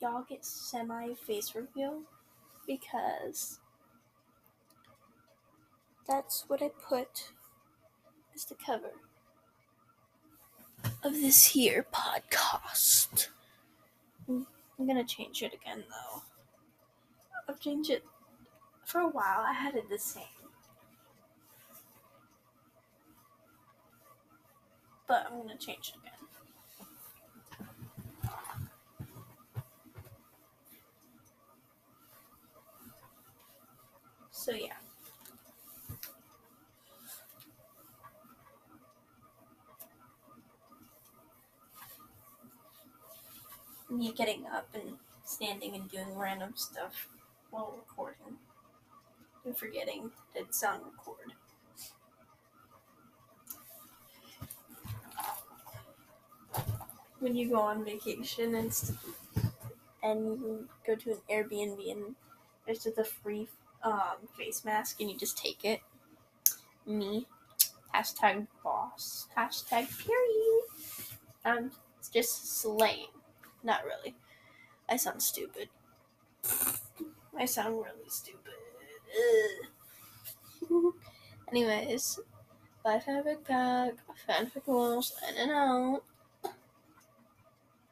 y'all get semi face reveal because that's what I put as the cover of this here podcast. I'm gonna change it again though. I've changed it for a while. I had it the same. But I'm gonna change it again. So yeah. Me getting up and standing and doing random stuff while recording and forgetting that it's on record. When you go on vacation and and you go to an Airbnb and there's just a free um, face mask and you just take it. Me. Hashtag boss. Hashtag period. I'm just slaying. Not really. I sound stupid. I sound really stupid. Anyways, bye fanfic pack, fanfic wolves, in and out.